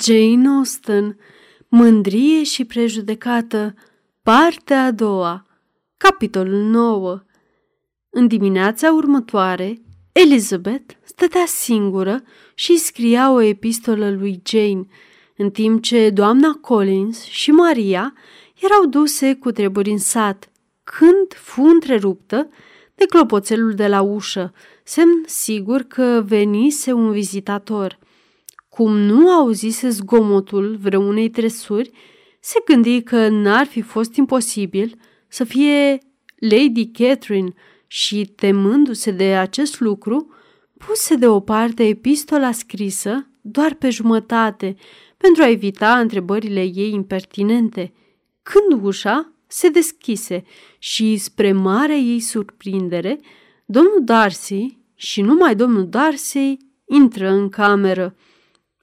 Jane Austen, Mândrie și prejudecată, partea a doua, capitolul 9 În dimineața următoare, Elizabeth stătea singură și scria o epistolă lui Jane, în timp ce doamna Collins și Maria erau duse cu treburi în sat, când fu întreruptă de clopoțelul de la ușă, semn sigur că venise un vizitator. Cum nu auzise zgomotul vreunei tresuri, se gândi că n-ar fi fost imposibil să fie Lady Catherine și, temându-se de acest lucru, puse deoparte epistola scrisă doar pe jumătate pentru a evita întrebările ei impertinente. Când ușa se deschise și, spre marea ei surprindere, domnul Darcy și numai domnul Darcy intră în cameră.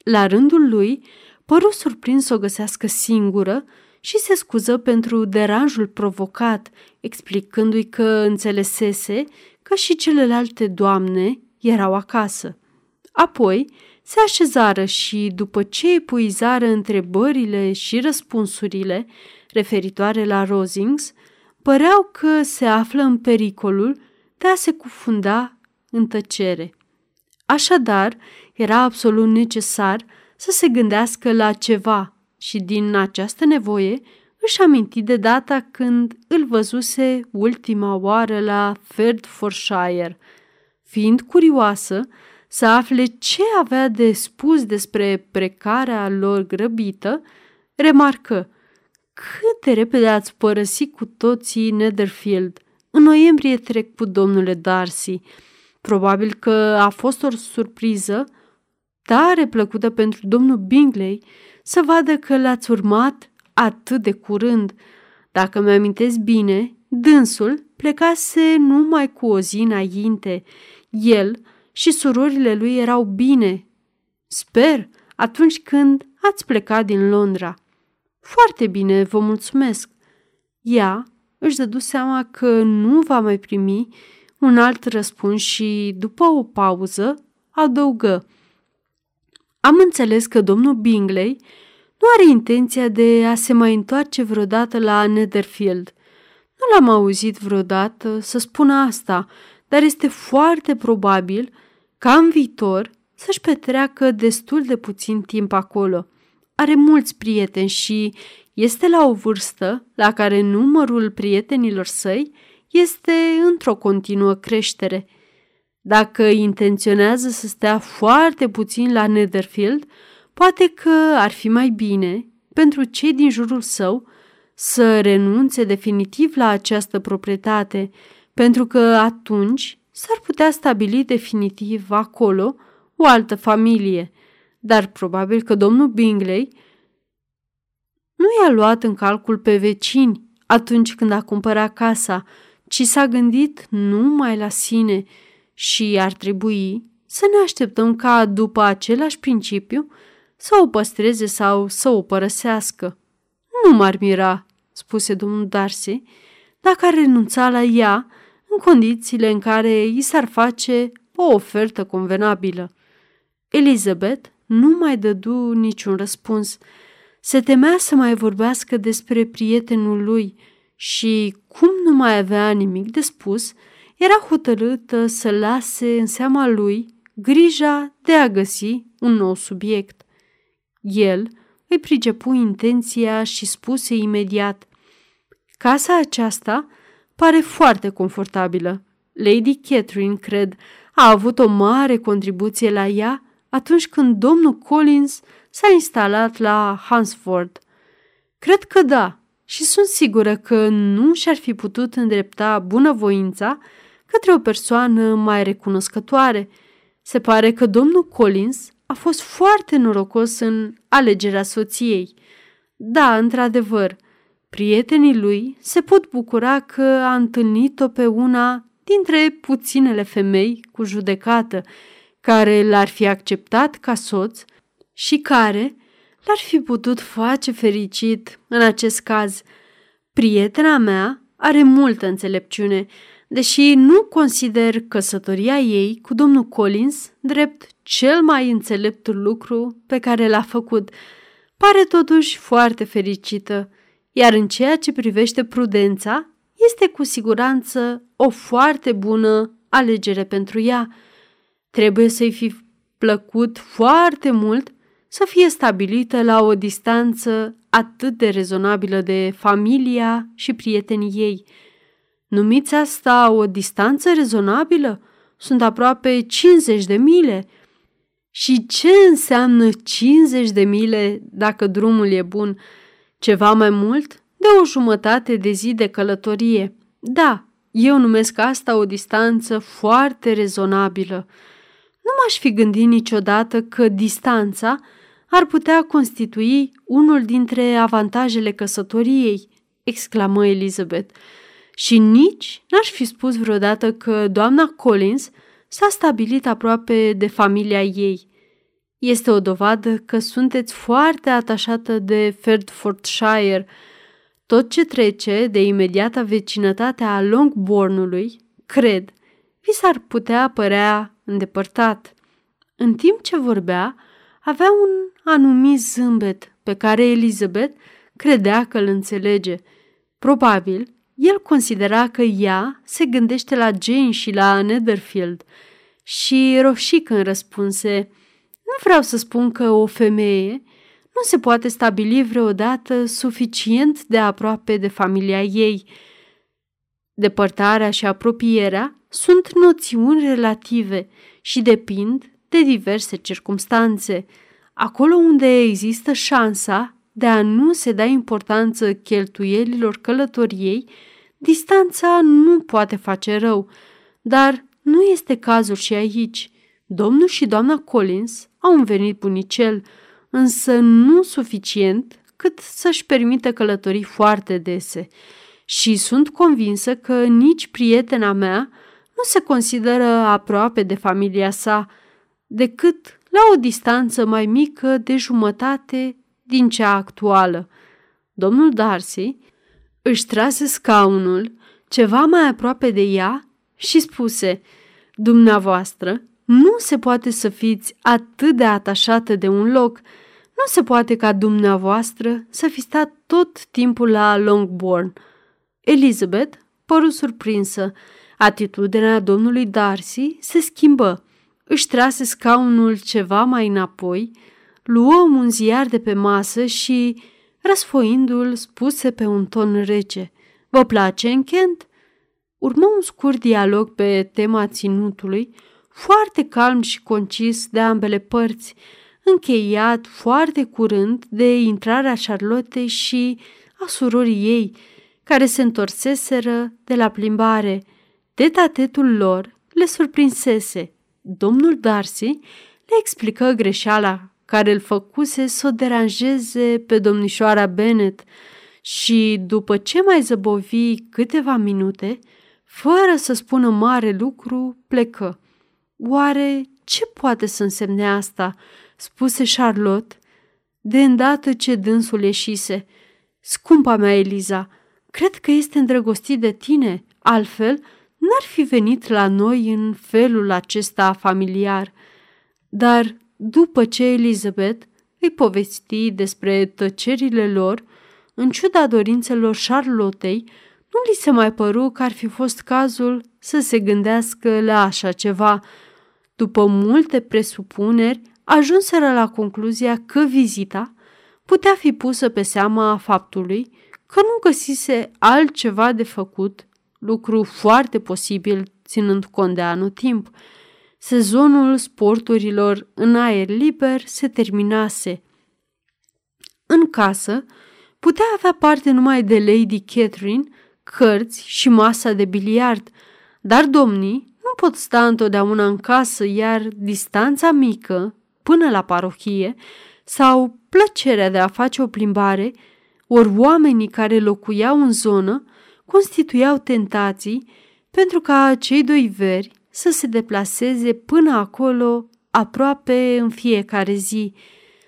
La rândul lui, păru surprins să o găsească singură și se scuză pentru deranjul provocat, explicându-i că înțelesese că și celelalte doamne erau acasă. Apoi se așezară și, după ce epuizară întrebările și răspunsurile referitoare la Rosings, păreau că se află în pericolul de a se cufunda în tăcere. Așadar, era absolut necesar să se gândească la ceva și din această nevoie își aminti de data când îl văzuse ultima oară la Ferdforshire. Fiind curioasă să afle ce avea de spus despre precarea lor grăbită, remarcă cât de repede ați părăsit cu toții Netherfield. În noiembrie trec cu domnule Darcy. Probabil că a fost o surpriză tare plăcută pentru domnul Bingley să vadă că l-ați urmat atât de curând. Dacă mi-amintesc bine, dânsul plecase numai cu o zi înainte. El și surorile lui erau bine. Sper, atunci când ați plecat din Londra. Foarte bine, vă mulțumesc. Ea își dădu seama că nu va mai primi un alt răspuns și, după o pauză, adăugă. Am înțeles că domnul Bingley nu are intenția de a se mai întoarce vreodată la Netherfield. Nu l-am auzit vreodată să spună asta, dar este foarte probabil ca în viitor să-și petreacă destul de puțin timp acolo. Are mulți prieteni și este la o vârstă la care numărul prietenilor săi este într-o continuă creștere. Dacă intenționează să stea foarte puțin la Netherfield, poate că ar fi mai bine pentru cei din jurul său să renunțe definitiv la această proprietate, pentru că atunci s-ar putea stabili definitiv acolo o altă familie. Dar probabil că domnul Bingley nu i-a luat în calcul pe vecini atunci când a cumpărat casa, ci s-a gândit numai la sine și ar trebui să ne așteptăm ca, după același principiu, să o păstreze sau să o părăsească. Nu m-ar mira, spuse domnul Darcy, dacă ar renunța la ea în condițiile în care i s-ar face o ofertă convenabilă. Elizabeth nu mai dădu niciun răspuns. Se temea să mai vorbească despre prietenul lui și, cum nu mai avea nimic de spus, era hotărâtă să lase în seama lui grija de a găsi un nou subiect. El îi pricepu intenția și spuse imediat Casa aceasta pare foarte confortabilă. Lady Catherine, cred, a avut o mare contribuție la ea atunci când domnul Collins s-a instalat la Hansford. Cred că da, și sunt sigură că nu și-ar fi putut îndrepta bunăvoința către o persoană mai recunoscătoare. Se pare că domnul Collins a fost foarte norocos în alegerea soției. Da, într-adevăr, prietenii lui se pot bucura că a întâlnit-o pe una dintre puținele femei cu judecată, care l-ar fi acceptat ca soț și care l-ar fi putut face fericit în acest caz. Prietena mea are multă înțelepciune, deși nu consider căsătoria ei cu domnul Collins drept cel mai înțelept lucru pe care l-a făcut. Pare totuși foarte fericită, iar în ceea ce privește prudența, este cu siguranță o foarte bună alegere pentru ea. Trebuie să-i fi plăcut foarte mult să fie stabilită la o distanță atât de rezonabilă de familia și prietenii ei. Numiți asta o distanță rezonabilă? Sunt aproape 50 de mile. Și ce înseamnă 50 de mile dacă drumul e bun? Ceva mai mult de o jumătate de zi de călătorie. Da, eu numesc asta o distanță foarte rezonabilă. Nu m-aș fi gândit niciodată că distanța ar putea constitui unul dintre avantajele căsătoriei, exclamă Elizabeth. Și nici n-aș fi spus vreodată că doamna Collins s-a stabilit aproape de familia ei. Este o dovadă că sunteți foarte atașată de Ferdfordshire. Tot ce trece de imediata vecinătate a Longbournului, cred, vi s-ar putea părea îndepărtat. În timp ce vorbea, avea un anumit zâmbet pe care Elizabeth credea că îl înțelege. Probabil, el considera că ea se gândește la Jane și la Netherfield și roșii când răspunse Nu vreau să spun că o femeie nu se poate stabili vreodată suficient de aproape de familia ei. Depărtarea și apropierea sunt noțiuni relative și depind de diverse circumstanțe. Acolo unde există șansa de a nu se da importanță cheltuielilor călătoriei, distanța nu poate face rău, dar nu este cazul și aici. Domnul și doamna Collins au un venit bunicel, însă nu suficient cât să-și permită călătorii foarte dese. Și sunt convinsă că nici prietena mea nu se consideră aproape de familia sa, decât la o distanță mai mică de jumătate din cea actuală. Domnul Darcy își trase scaunul ceva mai aproape de ea și spuse Dumneavoastră, nu se poate să fiți atât de atașată de un loc, nu se poate ca dumneavoastră să fi stat tot timpul la Longbourn. Elizabeth păru surprinsă. Atitudinea domnului Darcy se schimbă. Își trase scaunul ceva mai înapoi, luă un ziar de pe masă și, răsfoindu-l, spuse pe un ton rece, Vă place în Kent?" Urmă un scurt dialog pe tema ținutului, foarte calm și concis de ambele părți, încheiat foarte curând de intrarea Charlottei și a surorii ei, care se întorseseră de la plimbare. Detatetul lor le surprinsese. Domnul Darcy le explică greșeala care îl făcuse să o deranjeze pe domnișoara Bennet și, după ce mai zăbovi câteva minute, fără să spună mare lucru, plecă. Oare ce poate să însemne asta?" spuse Charlotte, de îndată ce dânsul ieșise. Scumpa mea, Eliza, cred că este îndrăgostit de tine, altfel n-ar fi venit la noi în felul acesta familiar. Dar după ce Elizabeth îi povesti despre tăcerile lor, în ciuda dorințelor Charlottei, nu li se mai păru că ar fi fost cazul să se gândească la așa ceva. După multe presupuneri, ajunseră la concluzia că vizita putea fi pusă pe seama faptului că nu găsise altceva de făcut, lucru foarte posibil ținând cont de anotimp. Sezonul sporturilor în aer liber se terminase. În casă putea avea parte numai de Lady Catherine, cărți și masa de biliard, dar domnii nu pot sta întotdeauna în casă, iar distanța mică până la parohie sau plăcerea de a face o plimbare, ori oamenii care locuiau în zonă constituiau tentații pentru ca cei doi veri să se deplaseze până acolo aproape în fiecare zi.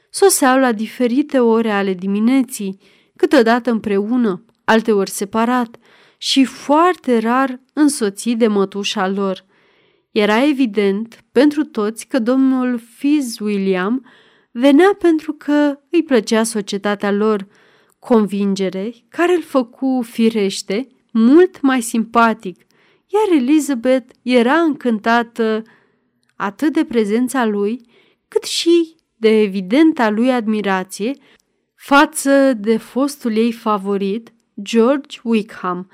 Soseau la diferite ore ale dimineții, câteodată împreună, alteori separat, și foarte rar însoțit de mătușa lor. Era evident pentru toți că domnul Fitzwilliam venea pentru că îi plăcea societatea lor, convingere care îl făcu firește mult mai simpatic, iar Elizabeth era încântată atât de prezența lui, cât și de evidenta lui admirație față de fostul ei favorit, George Wickham,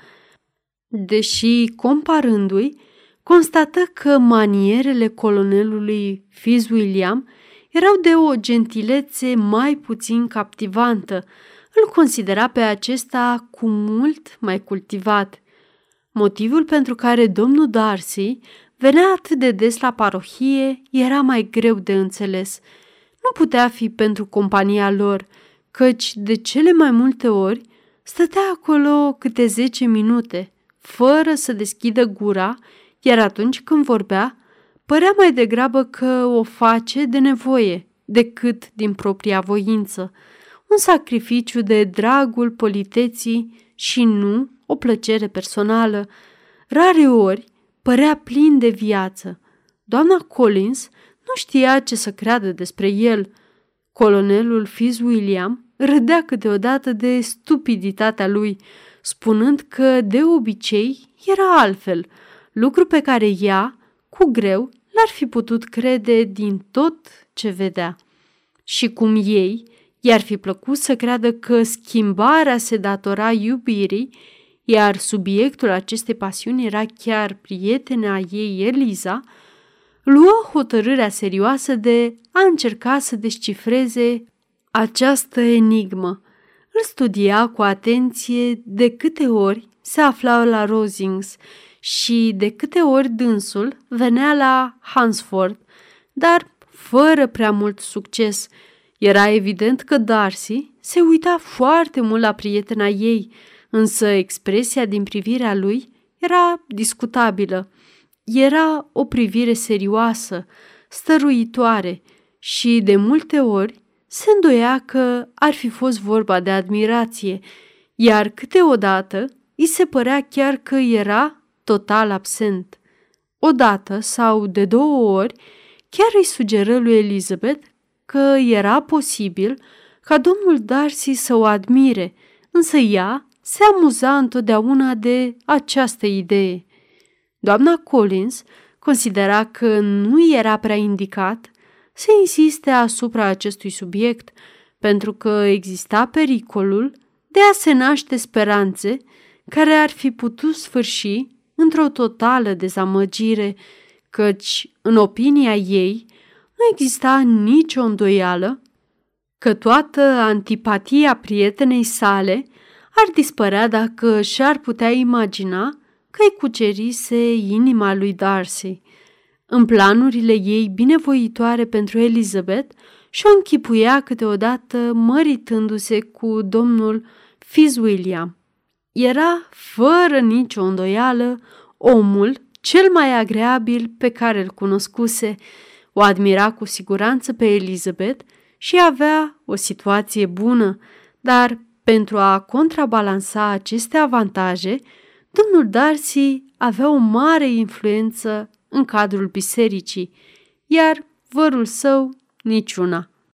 deși, comparându-i, constată că manierele colonelului Fitzwilliam erau de o gentilețe mai puțin captivantă, îl considera pe acesta cu mult mai cultivat. Motivul pentru care domnul Darcy venea atât de des la parohie era mai greu de înțeles. Nu putea fi pentru compania lor, căci de cele mai multe ori stătea acolo câte zece minute, fără să deschidă gura, iar atunci când vorbea, părea mai degrabă că o face de nevoie decât din propria voință, un sacrificiu de dragul politeții și nu o plăcere personală. Rare ori părea plin de viață. Doamna Collins nu știa ce să creadă despre el. Colonelul Fitzwilliam râdea câteodată de stupiditatea lui, spunând că de obicei era altfel, lucru pe care ea, cu greu, l-ar fi putut crede din tot ce vedea. Și cum ei i-ar fi plăcut să creadă că schimbarea se datora iubirii, iar subiectul acestei pasiuni era chiar prietena ei, Eliza, luă hotărârea serioasă de a încerca să descifreze această enigmă. Îl studia cu atenție de câte ori se afla la Rosings și de câte ori dânsul venea la Hansford, dar fără prea mult succes. Era evident că Darcy se uita foarte mult la prietena ei, însă expresia din privirea lui era discutabilă. Era o privire serioasă, stăruitoare și de multe ori se îndoia că ar fi fost vorba de admirație, iar câteodată îi se părea chiar că era total absent. Odată sau de două ori, chiar îi sugeră lui Elizabeth că era posibil ca domnul Darcy să o admire, însă ea se amuza întotdeauna de această idee. Doamna Collins considera că nu era prea indicat să insiste asupra acestui subiect, pentru că exista pericolul de a se naște speranțe care ar fi putut sfârși într-o totală dezamăgire, căci, în opinia ei, nu exista nicio îndoială că toată antipatia prietenei sale ar dispărea dacă și-ar putea imagina că îi cucerise inima lui Darcy. În planurile ei binevoitoare pentru Elizabeth și-o închipuia câteodată măritându-se cu domnul Fitzwilliam. Era, fără nicio îndoială, omul cel mai agreabil pe care îl cunoscuse. O admira cu siguranță pe Elizabeth și avea o situație bună, dar pentru a contrabalansa aceste avantaje, domnul Darcy avea o mare influență în cadrul bisericii, iar vărul său niciuna.